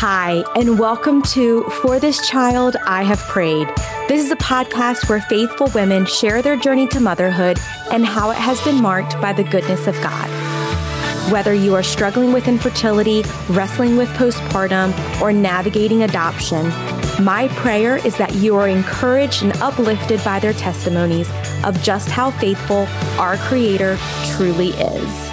Hi, and welcome to For This Child I Have Prayed. This is a podcast where faithful women share their journey to motherhood and how it has been marked by the goodness of God. Whether you are struggling with infertility, wrestling with postpartum, or navigating adoption, my prayer is that you are encouraged and uplifted by their testimonies of just how faithful our Creator truly is.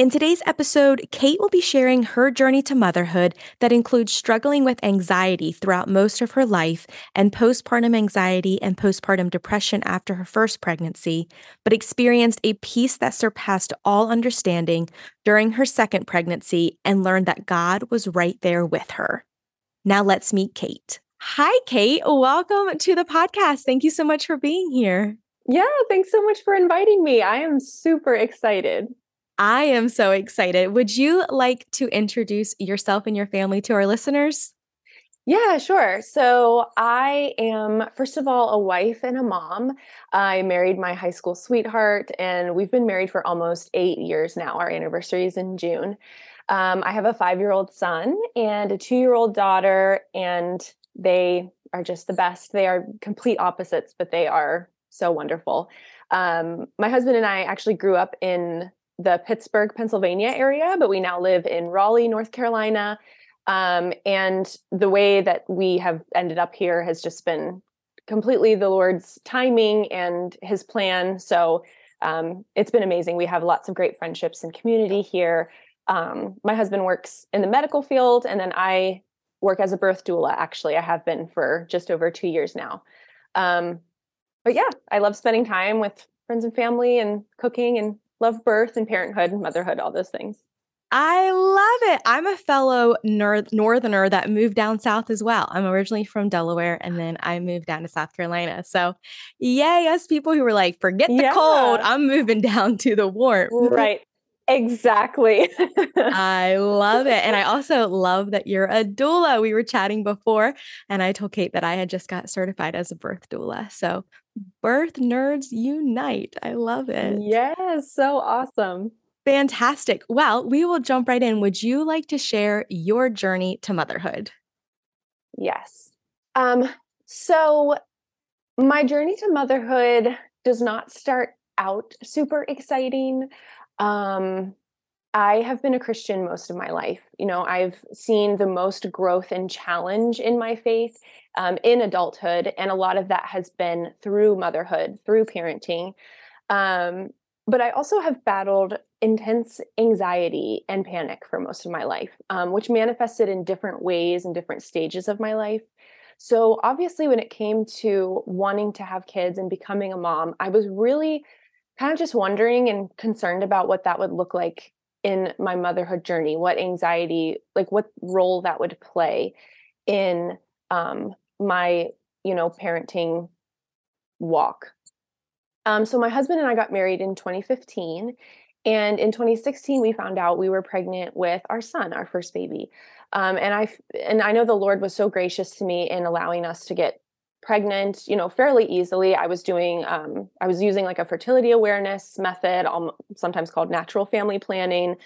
In today's episode, Kate will be sharing her journey to motherhood that includes struggling with anxiety throughout most of her life and postpartum anxiety and postpartum depression after her first pregnancy, but experienced a peace that surpassed all understanding during her second pregnancy and learned that God was right there with her. Now let's meet Kate. Hi, Kate. Welcome to the podcast. Thank you so much for being here. Yeah, thanks so much for inviting me. I am super excited. I am so excited. Would you like to introduce yourself and your family to our listeners? Yeah, sure. So I am, first of all, a wife and a mom. I married my high school sweetheart, and we've been married for almost eight years now. Our anniversary is in June. Um, I have a five year old son and a two year old daughter, and they are just the best. They are complete opposites, but they are so wonderful. Um, my husband and I actually grew up in the Pittsburgh, Pennsylvania area, but we now live in Raleigh, North Carolina. Um, and the way that we have ended up here has just been completely the Lord's timing and His plan. So um, it's been amazing. We have lots of great friendships and community here. Um, my husband works in the medical field, and then I work as a birth doula. Actually, I have been for just over two years now. Um, but yeah, I love spending time with friends and family and cooking and love birth and parenthood and motherhood, all those things. I love it. I'm a fellow nor- northerner that moved down south as well. I'm originally from Delaware and then I moved down to South Carolina. So, yay, us people who were like, forget the yeah. cold, I'm moving down to the warmth. Right. Exactly. I love it. And I also love that you're a doula. We were chatting before, and I told Kate that I had just got certified as a birth doula. So, birth nerds unite. I love it. Yes, so awesome. Fantastic. Well, we will jump right in. Would you like to share your journey to motherhood? Yes. Um, so, my journey to motherhood does not start out super exciting. Um, I have been a Christian most of my life. You know, I've seen the most growth and challenge in my faith um, in adulthood, and a lot of that has been through motherhood, through parenting. Um, but I also have battled intense anxiety and panic for most of my life, um, which manifested in different ways and different stages of my life. So, obviously, when it came to wanting to have kids and becoming a mom, I was really kind of just wondering and concerned about what that would look like in my motherhood journey what anxiety like what role that would play in um my you know parenting walk. Um so my husband and I got married in 2015 and in 2016 we found out we were pregnant with our son our first baby. Um and I and I know the Lord was so gracious to me in allowing us to get pregnant you know fairly easily. I was doing um, i was using like a fertility awareness method sometimes called natural family planning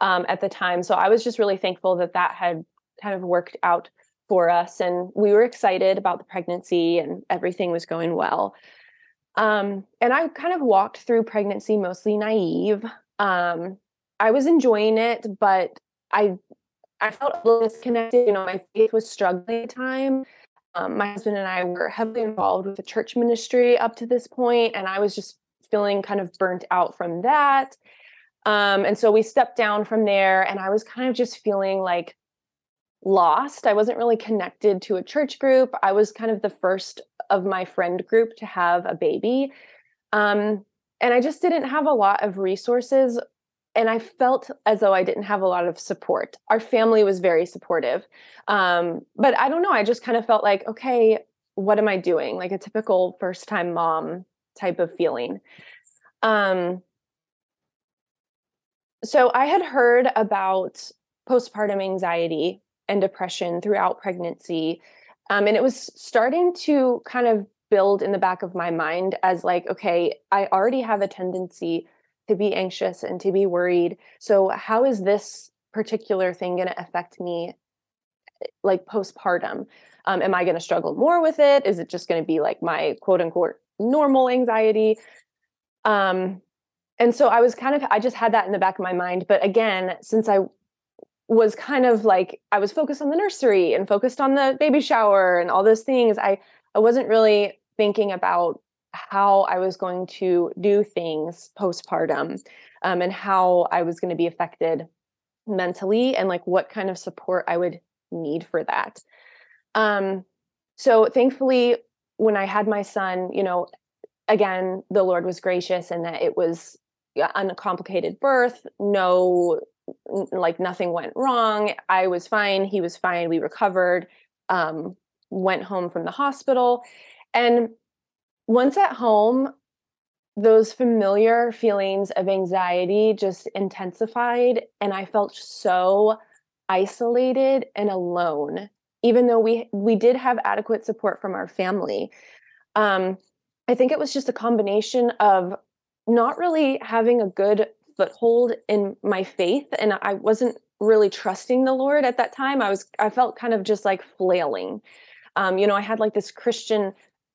um, at the time. So i was just really thankful that that had kind of worked out for us and we were excited about the pregnancy and everything was going well. Um, and i kind of walked through pregnancy mostly naive. Um, i was enjoying it but i i felt a little disconnected. You know my faith was struggling at the time um, my husband and I were heavily involved with the church ministry up to this point, and I was just feeling kind of burnt out from that. Um, and so we stepped down from there, and I was kind of just feeling like lost. I wasn't really connected to a church group. I was kind of the first of my friend group to have a baby. Um, and I just didn't have a lot of resources and I felt as though I didn't have a lot of support. Our family was very supportive. Um, but I don't know, I just kind of felt like, okay, what am I doing? Like a typical first time mom type of feeling. Um, so I had heard about postpartum anxiety and depression throughout pregnancy. Um, and it was starting to kind of build in the back of my mind as like, okay, I already have a tendency to be anxious and to be worried. So, how is this particular thing going to affect me like postpartum? Um, am I going to struggle more with it? Is it just going to be like my quote unquote normal anxiety? Um, and so I was kind of, I just had that in the back of my mind. But again, since I was kind of like, I was focused on the nursery and focused on the baby shower and all those things, I, I wasn't really thinking about how I was going to do things postpartum um, and how I was going to be affected mentally and like what kind of support I would need for that. Um, so thankfully, when I had my son, you know, again, the Lord was gracious and that it was uncomplicated birth, no, like nothing went wrong. I was fine. He was fine. We recovered, um, went home from the hospital. And once at home, those familiar feelings of anxiety just intensified. And I felt so isolated and alone even though we we did have adequate support from our family um, i think it was just a combination of not really having a good foothold in my faith and i wasn't really trusting the lord at that time i was i felt kind of just like flailing um, you know i had like this christian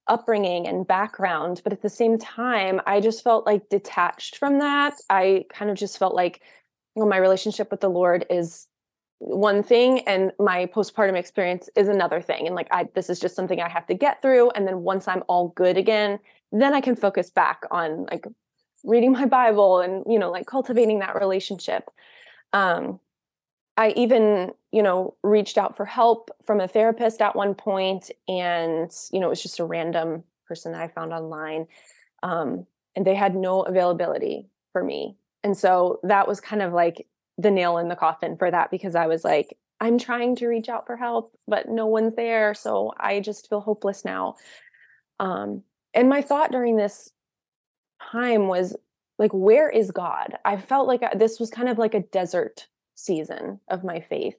upbringing and background but at the same time i just felt like detached from that. I kind of just felt like well my relationship with the lord is one thing and my postpartum experience is another thing. And like i this is just something i have to get through. And then once i'm all good again then i can focus back on like reading my bible and you know like cultivating that relationship. Um i even you know reached out for help from a therapist at one point and you know it was just a random person that i found online um and they had no availability for me and so that was kind of like the nail in the coffin for that because I was like, I'm trying to reach out for help, but no one's there. So I just feel hopeless now. Um, and my thought during this time was like, where is God? I felt like this was kind of like a desert season of my faith.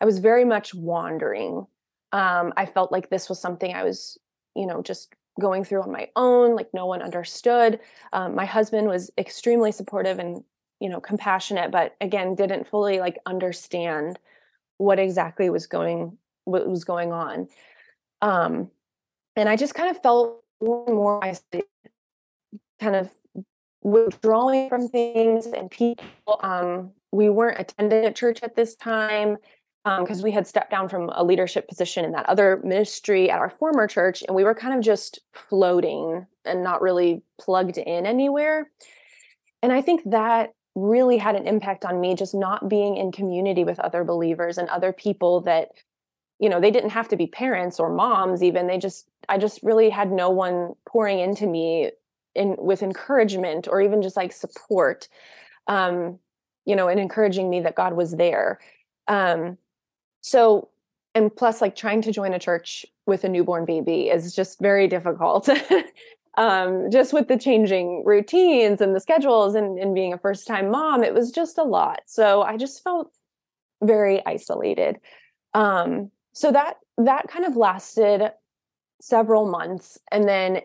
I was very much wandering. Um, I felt like this was something I was, you know, just going through on my own, like no one understood. Um, my husband was extremely supportive and you know compassionate but again didn't fully like understand what exactly was going what was going on um and i just kind of felt more and more isolated kind of withdrawing from things and people um we weren't attending at church at this time because um, we had stepped down from a leadership position in that other ministry at our former church and we were kind of just floating and not really plugged in anywhere. And i think that really had an impact on me just not being in community with other believers and other people that you know they didn't have to be parents or moms even they just i just really had no one pouring into me in with encouragement or even just like support. Um you know and encouraging me that god was there um so and plus like trying to join a church with a newborn baby is just very difficult um, just with the changing routines and the schedules and, and being a first time mom, it was just a lot. So I just felt very isolated. Um, so that that kind of lasted several months and then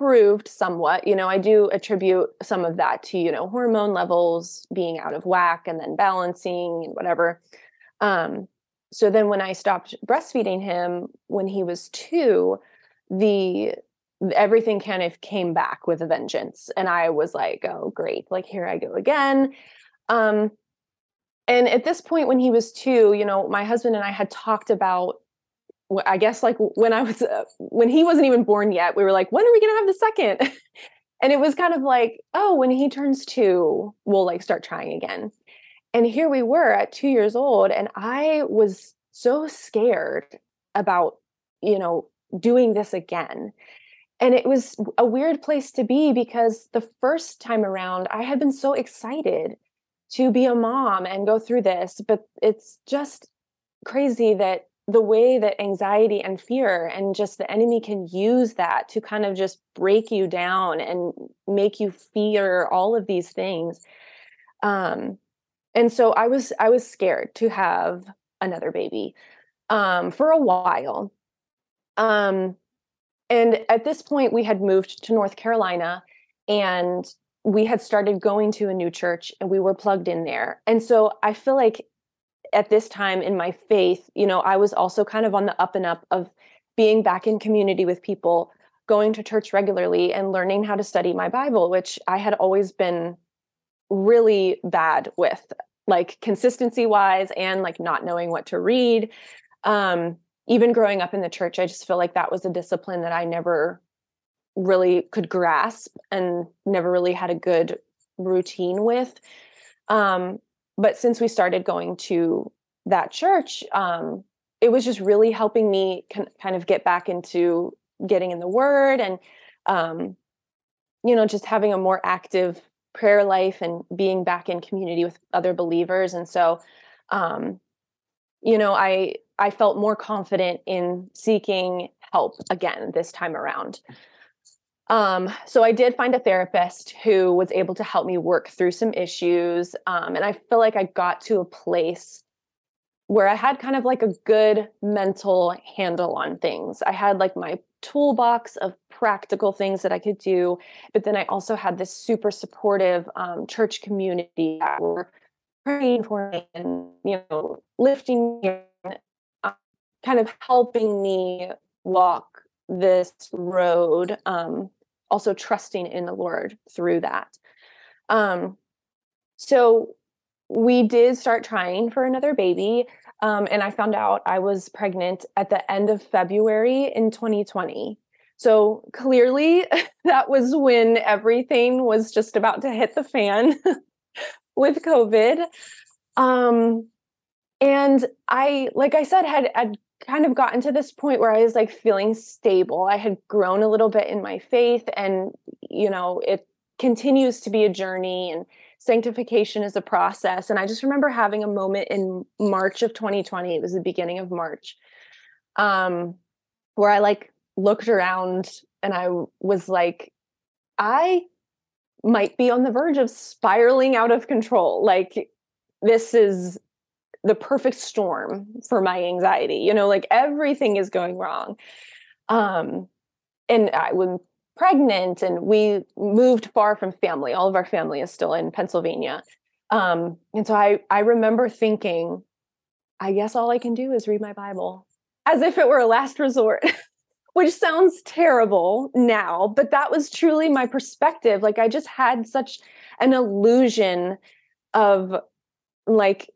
improved somewhat. You know, I do attribute some of that to, you know, hormone levels being out of whack and then balancing and whatever. Um, so then when I stopped breastfeeding him when he was two, the everything kind of came back with a vengeance and i was like oh great like here i go again um and at this point when he was 2 you know my husband and i had talked about i guess like when i was uh, when he wasn't even born yet we were like when are we going to have the second? And it was kind of like oh when he turns 2 we'll like start trying again. And here we were at 2 years old and i was so scared about you know doing this again. And it was a weird place to be because the first time around i had been so excited to be a mom and go through this but it's just crazy that the way that anxiety and fear and just the enemy can use that to kind of just break you down and make you fear all of these things um and so i was i was scared to have another baby um for a while um and at this point, we had moved to North Carolina. And we had started going to a new church and we were plugged in there. And so I feel like at this time in my faith, you know, I was also kind of on the up and up of being back in community with people, going to church regularly and learning how to study my Bible, which I had always been really bad with, like consistency wise and like not knowing what to read. Um, even growing up in the church, I just feel like that was a discipline that I never really could grasp and never really had a good routine with. Um, but since we started going to that church, um, it was just really helping me kind of get back into getting in the word and, um, you know, just having a more active prayer life and being back in community with other believers. And so, um, you know, I I felt more confident in seeking help again this time around. Um, so I did find a therapist who was able to help me work through some issues. Um, and I feel like I got to a place where I had kind of like a good mental handle on things. I had like my toolbox of practical things that I could do, but then I also had this super supportive um, church community that were praying for me and you know lifting me, uh, kind of helping me walk this road um, also trusting in the Lord through that. Um, so we did start trying for another baby. Um, and I found out I was pregnant at the end of February in 2020. So clearly, that was when everything was just about to hit the fan with COVID. Um, and I, like I said, had, had kind of gotten to this point where I was like feeling stable. I had grown a little bit in my faith, and you know, it continues to be a journey, and sanctification is a process. And I just remember having a moment in March of 2020, it was the beginning of March, um, where I like looked around and I was like, I might be on the verge of spiraling out of control. Like, this is the perfect storm for my anxiety. You know, like everything is going wrong. Um, and I was pregnant and we moved far from family. All of our family is still in Pennsylvania. Um, and so I, I remember thinking, I guess all I can do is read my Bible as if it were a last resort, which sounds terrible now, but that was truly my perspective. Like I just had such an illusion of like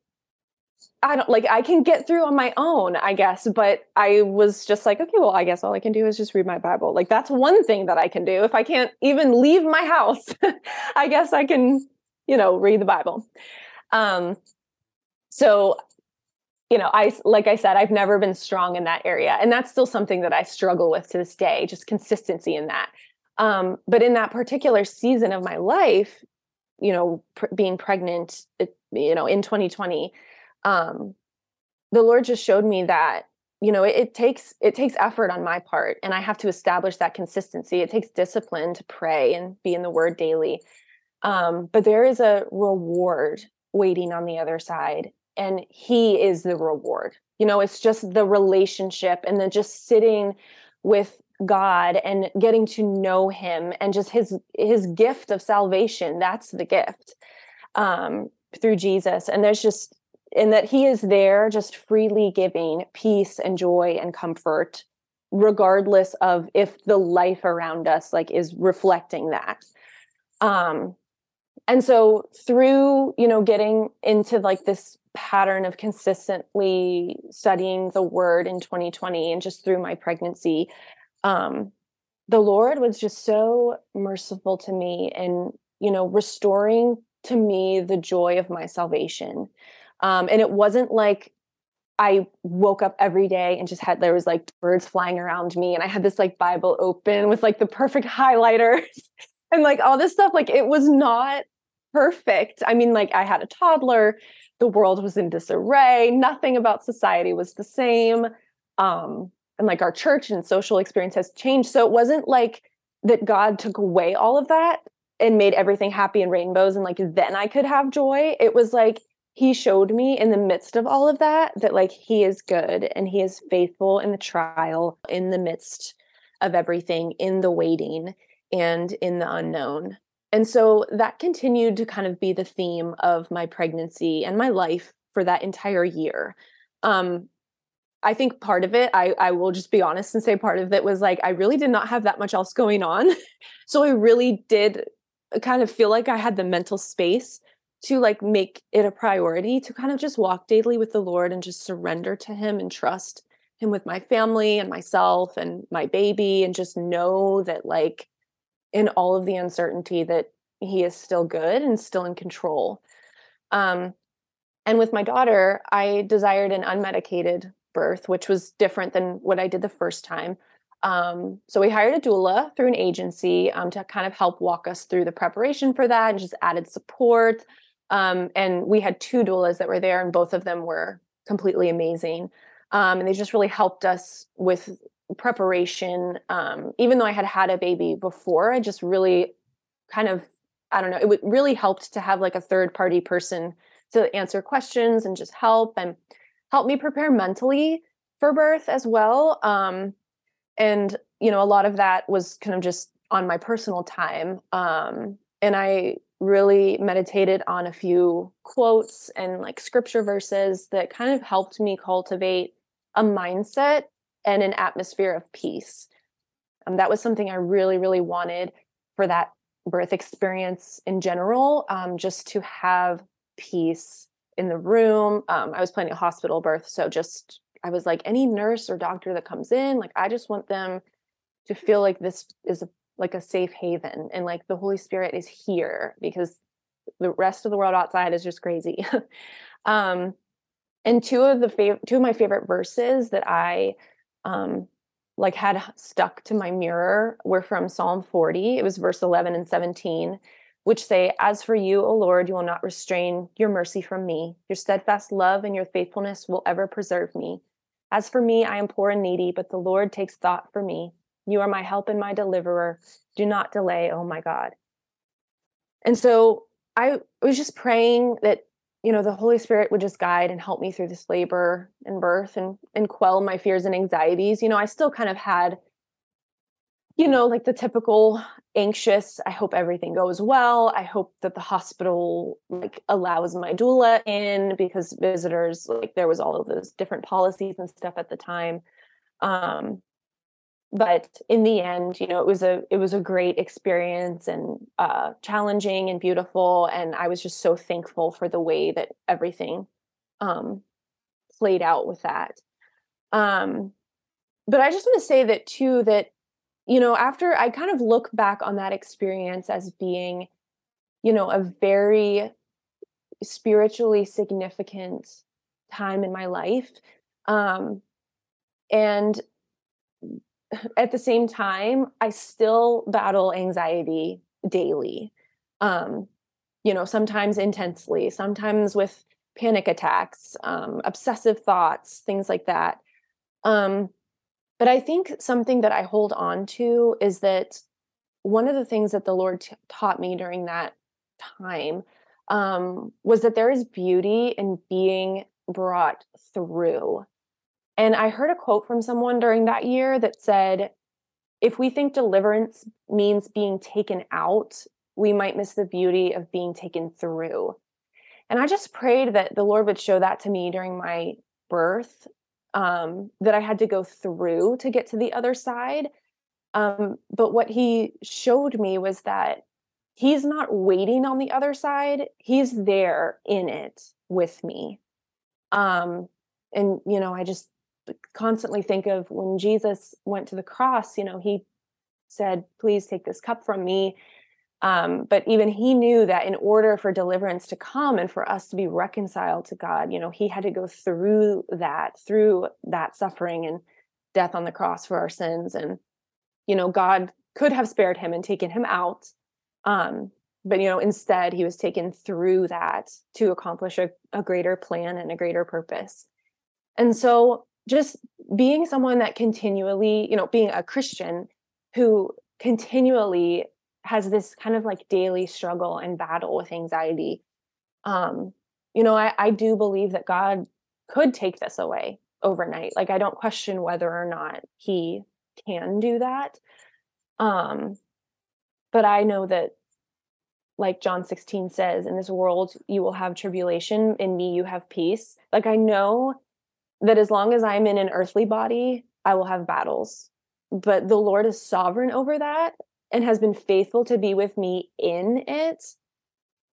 I don't like I can get through on my own, I guess, but I was just like, okay, well, I guess all I can do is just read my Bible. Like that's one thing that I can do. If I can't even leave my house, I guess I can, you know, read the Bible. Um so you know, I like I said, I've never been strong in that area, and that's still something that I struggle with to this day, just consistency in that. Um, but in that particular season of my life, you know, pr- being pregnant, you know, in 2020, um, the Lord just showed me that you know it, it, takes it takes effort on my part, and I have to establish that consistency. It takes discipline to pray and be in the Word daily. Um, but there is a reward waiting on the other side, and He is the reward. You know, it's just the relationship, and then just sitting with God and getting to know Him, and just His His gift of salvation. That's the gift um, through Jesus, and there's just and that he is there just freely giving peace and joy and comfort regardless of if the life around us like is reflecting that. Um and so through you know getting into like this pattern of consistently studying the word in 2020 and just through my pregnancy um the lord was just so merciful to me and you know restoring to me the joy of my salvation um, and it wasn't like I woke up every day and just had there was like birds flying around me and I had this like Bible open with like the perfect highlighters and like all this stuff like it was not perfect. I mean like I had a toddler, the world was in disarray, nothing about society was the same. Um and like our church and social experience has changed so it wasn't like that God took away all of that and made everything happy and rainbows and like then I could have joy. It was like he showed me in the midst of all of that that like he is good and he is faithful in the trial in the midst of everything in the waiting and in the unknown and so that continued to kind of be the theme of my pregnancy and my life for that entire year. Um, I think part of it, I, I will just be honest and say part of it was like I really did not have that much else going on. so I really did kind of feel like I had the mental space to like make it a priority to kind of just walk daily with the Lord and just surrender to him and trust him with my family and myself and my baby and just know that like in all of the uncertainty that he is still good and still in control. Um and with my daughter, I desired an unmedicated birth, which was different than what I did the first time. Um, so we hired a doula through an agency um, to kind of help walk us through the preparation for that and just added support. Um, and we had two doulas that were there, and both of them were completely amazing. Um, and they just really helped us with preparation. Um, even though I had had a baby before, I just really kind of, I don't know, it really helped to have like a third party person to answer questions and just help and help me prepare mentally for birth as well. Um, and you know, a lot of that was kind of just on my personal time. Um, and I really meditated on a few quotes and like scripture verses that kind of helped me cultivate a mindset and an atmosphere of peace. Um, that was something I really, really wanted for that birth experience in general, um, just to have peace in the room. Um, I was planning a hospital birth, so just I was like, any nurse or doctor that comes in, like I just want them to feel like this is a, like a safe haven and like the Holy Spirit is here because the rest of the world outside is just crazy. um, and two of the fav- two of my favorite verses that I um, like had stuck to my mirror were from Psalm 40. It was verse 11 and 17 which say, As for you, O Lord, you will not restrain your mercy from me. Your steadfast love and your faithfulness will ever preserve me. As for me, I am poor and needy, but the Lord takes thought for me. You are my help and my deliverer. Do not delay, oh my God. And so I was just praying that, you know, the Holy Spirit would just guide and help me through this labor and birth and and quell my fears and anxieties. You know, I still kind of had you know, like the typical anxious, I hope everything goes well. I hope that the hospital like allows my doula in because visitors like there was all of those different policies and stuff at the time. Um but in the end, you know, it was a it was a great experience and uh challenging and beautiful and I was just so thankful for the way that everything um played out with that. Um but I just want to say that too that you know, after I kind of look back on that experience as being, you know, a very spiritually significant time in my life. Um, and at the same time, I still battle anxiety daily. Um, you know, sometimes intensely, sometimes with panic attacks, um, obsessive thoughts, things like that. Um, but I think something that I hold on to is that one of the things that the Lord t- taught me during that time um, was that there is beauty in being brought through. And I heard a quote from someone during that year that said, if we think deliverance means being taken out, we might miss the beauty of being taken through. And I just prayed that the Lord would show that to me during my birth um, that I had to go through to get to the other side. Um, but what he showed me was that he's not waiting on the other side, he's there in it with me. Um, and, you know, I just constantly think of when Jesus went to the cross, you know, he said, Please take this cup from me. Um, but even he knew that in order for deliverance to come and for us to be reconciled to God, you know, he had to go through that, through that suffering and death on the cross for our sins. And, you know, God could have spared him and taken him out. Um, but, you know, instead he was taken through that to accomplish a, a greater plan and a greater purpose. And so just being someone that continually, you know, being a Christian who continually has this kind of like daily struggle and battle with anxiety um you know I, I do believe that god could take this away overnight like i don't question whether or not he can do that um but i know that like John 16 says, in this world you will have tribulation, in me you have peace. Like I know that as long as I'm in an earthly body, I will have battles. But the Lord is sovereign over that and has been faithful to be with me in it.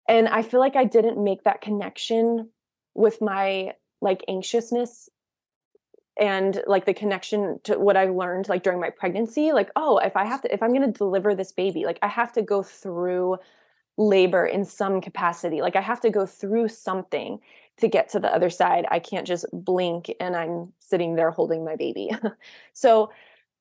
And I feel like I didn't make that connection with my like anxiousness and like the connection to what I learned like during my pregnancy. Like, oh, if I have to, if I'm going to deliver this baby, like I have to go through labor in some capacity. Like I have to go through something to get to the other side. I can't just blink and I'm sitting there holding my baby. so,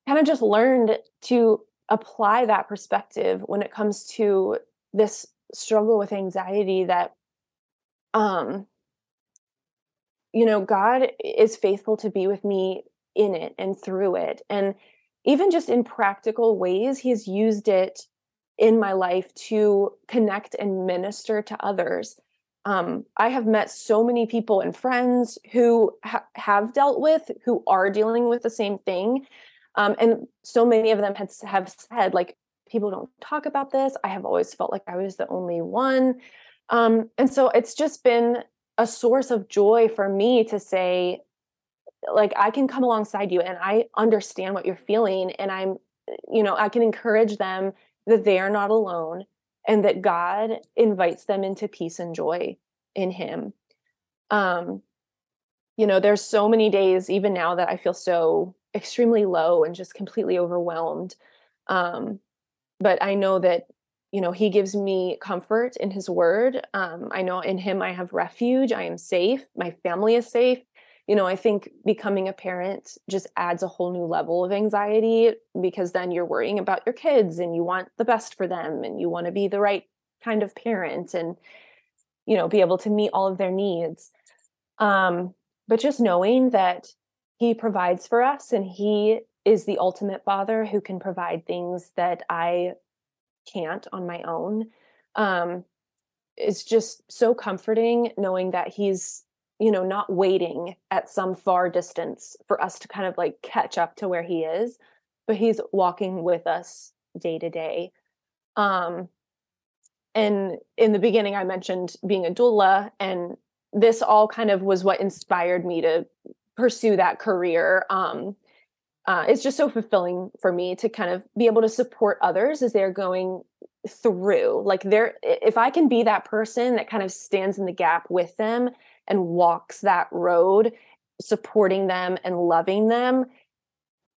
kind of just learned to apply that perspective when it comes to this struggle with anxiety that um you know god is faithful to be with me in it and through it and even just in practical ways he's used it in my life to connect and minister to others. Um, I have met so many people and friends who ha- have dealt with, who are dealing with the same thing. Um, and so many of them had, have said, like, people don't talk about this. I have always felt like I was the only one. Um, and so it's just been a source of joy for me to say, like, I can come alongside you and I understand what you're feeling. And I'm, you know, I can encourage them that they are not alone and that God invites them into peace and joy in him. Um you know, there's so many days even now that I feel so extremely low and just completely overwhelmed. Um but I know that you know, he gives me comfort in his word. Um, I know in him I have refuge. I am safe. My family is safe you know, I think becoming a parent just adds a whole new level of anxiety because then you're worrying about your kids and you want the best for them and you want to be the right kind of parent and you know, be able to meet all of their needs. Um, but just knowing that he provides for us and he is the ultimate father who can provide things that I can't on my own. Um, it's just so comforting knowing that he's you know not waiting at some far distance for us to kind of like catch up to where he is but he's walking with us day to day. Um and in the beginning i mentioned being a doula and this all kind of was what inspired me to pursue that career. Um uh, it's just so fulfilling for me to kind of be able to support others as they're going through like there if i can be that person that kind of stands in the gap with them and walks that road supporting them and loving them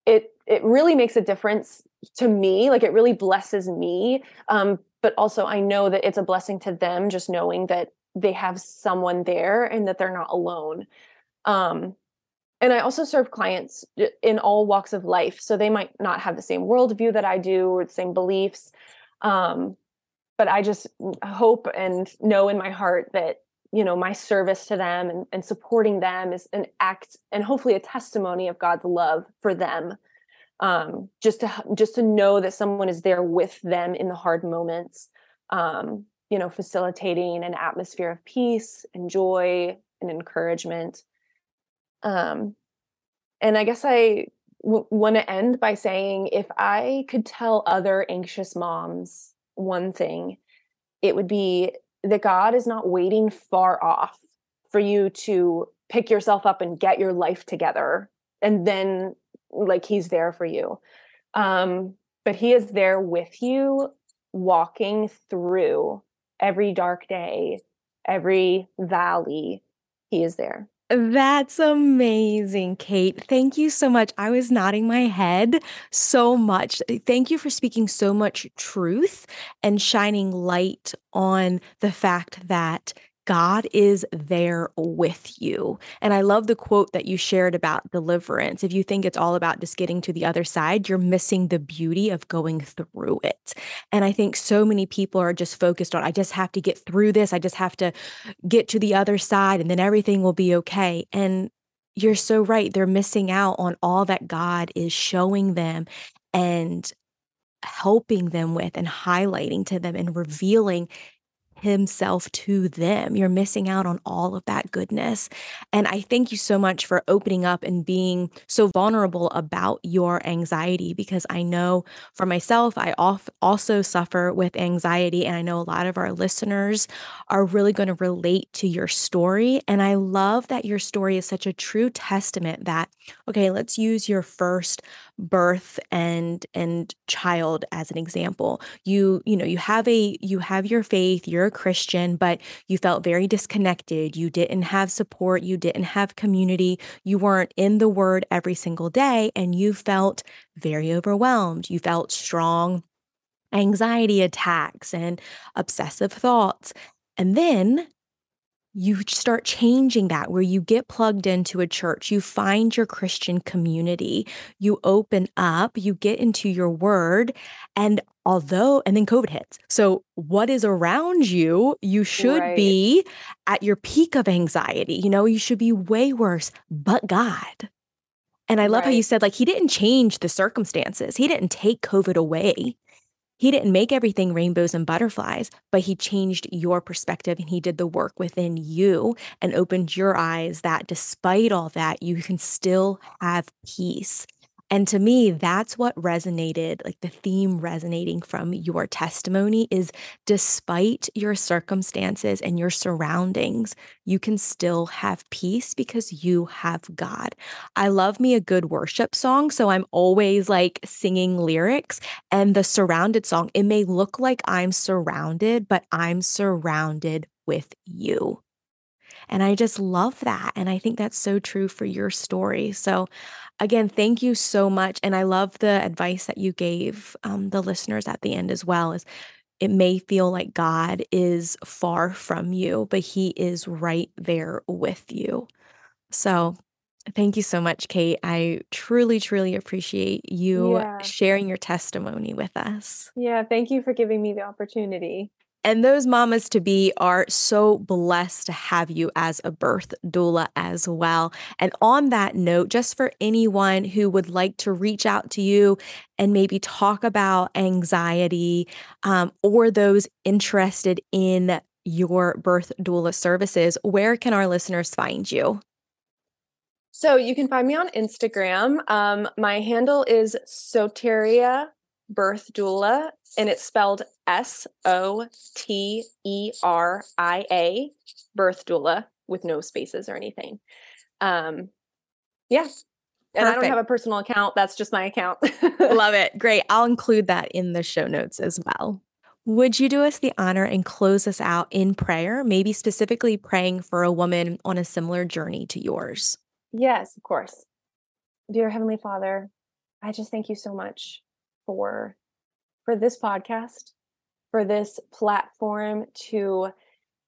it it really makes a difference to me like it really blesses me um but also i know that it's a blessing to them just knowing that they have someone there and that they're not alone um and i also serve clients in all walks of life so they might not have the same worldview that i do or the same beliefs um but i just hope and know in my heart that you know my service to them and, and supporting them is an act and hopefully a testimony of god's love for them um, just to just to know that someone is there with them in the hard moments um, you know facilitating an atmosphere of peace and joy and encouragement. Um, and i guess I w- want to end by saying if i could tell other anxious moms one thing it would be that God is not waiting far off for you to pick yourself up and get your life together and then like he's there for you. Um but he is there with you walking through every dark day every valley he is there that's amazing, Kate. Thank you so much. I was nodding my head so much. Thank you for speaking so much truth and shining light on the fact that God is there with you. And I love the quote that you shared about deliverance. If you think it's all about just getting to the other side, you're missing the beauty of going through it. And I think so many people are just focused on, I just have to get through this. I just have to get to the other side and then everything will be okay. And you're so right. They're missing out on all that God is showing them and helping them with and highlighting to them and revealing himself to them. You're missing out on all of that goodness. And I thank you so much for opening up and being so vulnerable about your anxiety because I know for myself, I also suffer with anxiety. And I know a lot of our listeners are really going to relate to your story. And I love that your story is such a true testament that, okay, let's use your first birth and and child as an example you you know you have a you have your faith you're christian but you felt very disconnected. You didn't have support. You didn't have community. You weren't in the word every single day and you felt very overwhelmed. You felt strong anxiety attacks and obsessive thoughts. And then you start changing that where you get plugged into a church, you find your Christian community, you open up, you get into your word. And although, and then COVID hits. So, what is around you, you should right. be at your peak of anxiety. You know, you should be way worse, but God. And I love right. how you said, like, he didn't change the circumstances, he didn't take COVID away. He didn't make everything rainbows and butterflies, but he changed your perspective and he did the work within you and opened your eyes that despite all that, you can still have peace and to me, that's what resonated, like the theme resonating from your testimony is despite your circumstances and your surroundings, you can still have peace because you have God. I love me a good worship song. So I'm always like singing lyrics and the surrounded song. It may look like I'm surrounded, but I'm surrounded with you. And I just love that. And I think that's so true for your story. So again, thank you so much. And I love the advice that you gave um, the listeners at the end as well. Is it may feel like God is far from you, but He is right there with you. So Thank you so much, Kate. I truly, truly appreciate you yeah. sharing your testimony with us. Yeah, thank you for giving me the opportunity. And those mamas to be are so blessed to have you as a birth doula as well. And on that note, just for anyone who would like to reach out to you and maybe talk about anxiety um, or those interested in your birth doula services, where can our listeners find you? So you can find me on Instagram. Um, my handle is Soteria birth doula, and it's spelled S O T E R I A, birth doula, with no spaces or anything. Um, yeah. And Perfect. I don't have a personal account. That's just my account. Love it. Great. I'll include that in the show notes as well. Would you do us the honor and close us out in prayer, maybe specifically praying for a woman on a similar journey to yours? Yes, of course. Dear Heavenly Father, I just thank you so much for for this podcast, for this platform to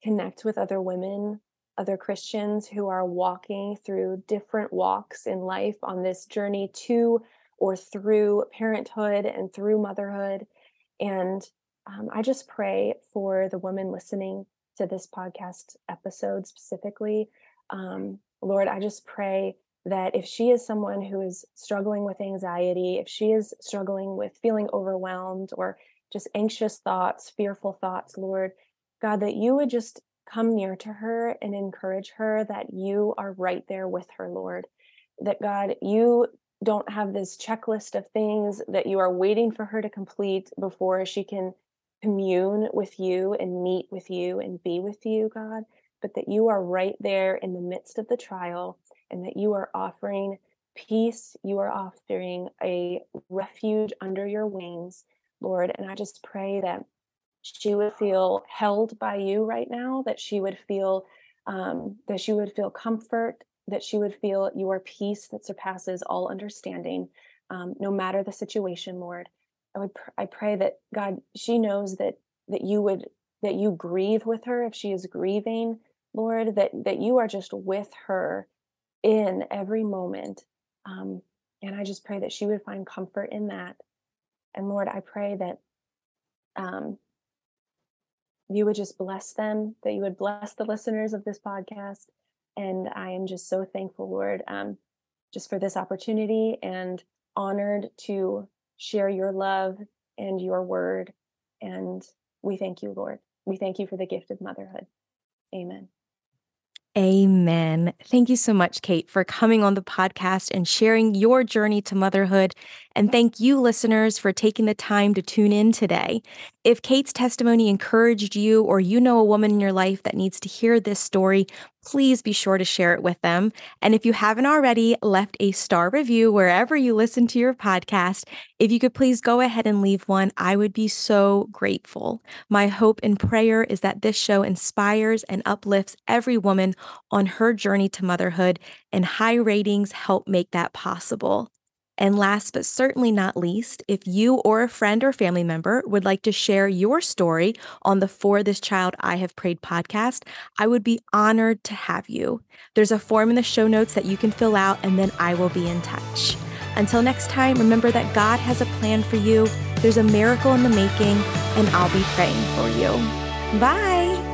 connect with other women, other Christians who are walking through different walks in life on this journey to or through parenthood and through motherhood. And um, I just pray for the women listening to this podcast episode specifically. Um, Lord, I just pray that if she is someone who is struggling with anxiety, if she is struggling with feeling overwhelmed or just anxious thoughts, fearful thoughts, Lord, God, that you would just come near to her and encourage her that you are right there with her, Lord. That God, you don't have this checklist of things that you are waiting for her to complete before she can commune with you and meet with you and be with you, God, but that you are right there in the midst of the trial and that you are offering peace. You are offering a refuge under your wings, Lord. And I just pray that she would feel held by you right now, that she would feel um, that she would feel comfort, that she would feel your peace that surpasses all understanding, um, no matter the situation, Lord. I would pr- I pray that God, she knows that that you would that you grieve with her if she is grieving, Lord, that that you are just with her in every moment. Um, and I just pray that she would find comfort in that. And Lord, I pray that um, you would just bless them, that you would bless the listeners of this podcast. And I am just so thankful, Lord, um, just for this opportunity and honored to share your love and your word. And we thank you, Lord. we thank you for the gift of motherhood. Amen. Amen. Thank you so much, Kate, for coming on the podcast and sharing your journey to motherhood. And thank you, listeners, for taking the time to tune in today. If Kate's testimony encouraged you, or you know a woman in your life that needs to hear this story, please be sure to share it with them. And if you haven't already left a star review wherever you listen to your podcast, if you could please go ahead and leave one, I would be so grateful. My hope and prayer is that this show inspires and uplifts every woman on her journey to motherhood, and high ratings help make that possible. And last but certainly not least, if you or a friend or family member would like to share your story on the For This Child I Have Prayed podcast, I would be honored to have you. There's a form in the show notes that you can fill out, and then I will be in touch. Until next time, remember that God has a plan for you. There's a miracle in the making, and I'll be praying for you. Bye.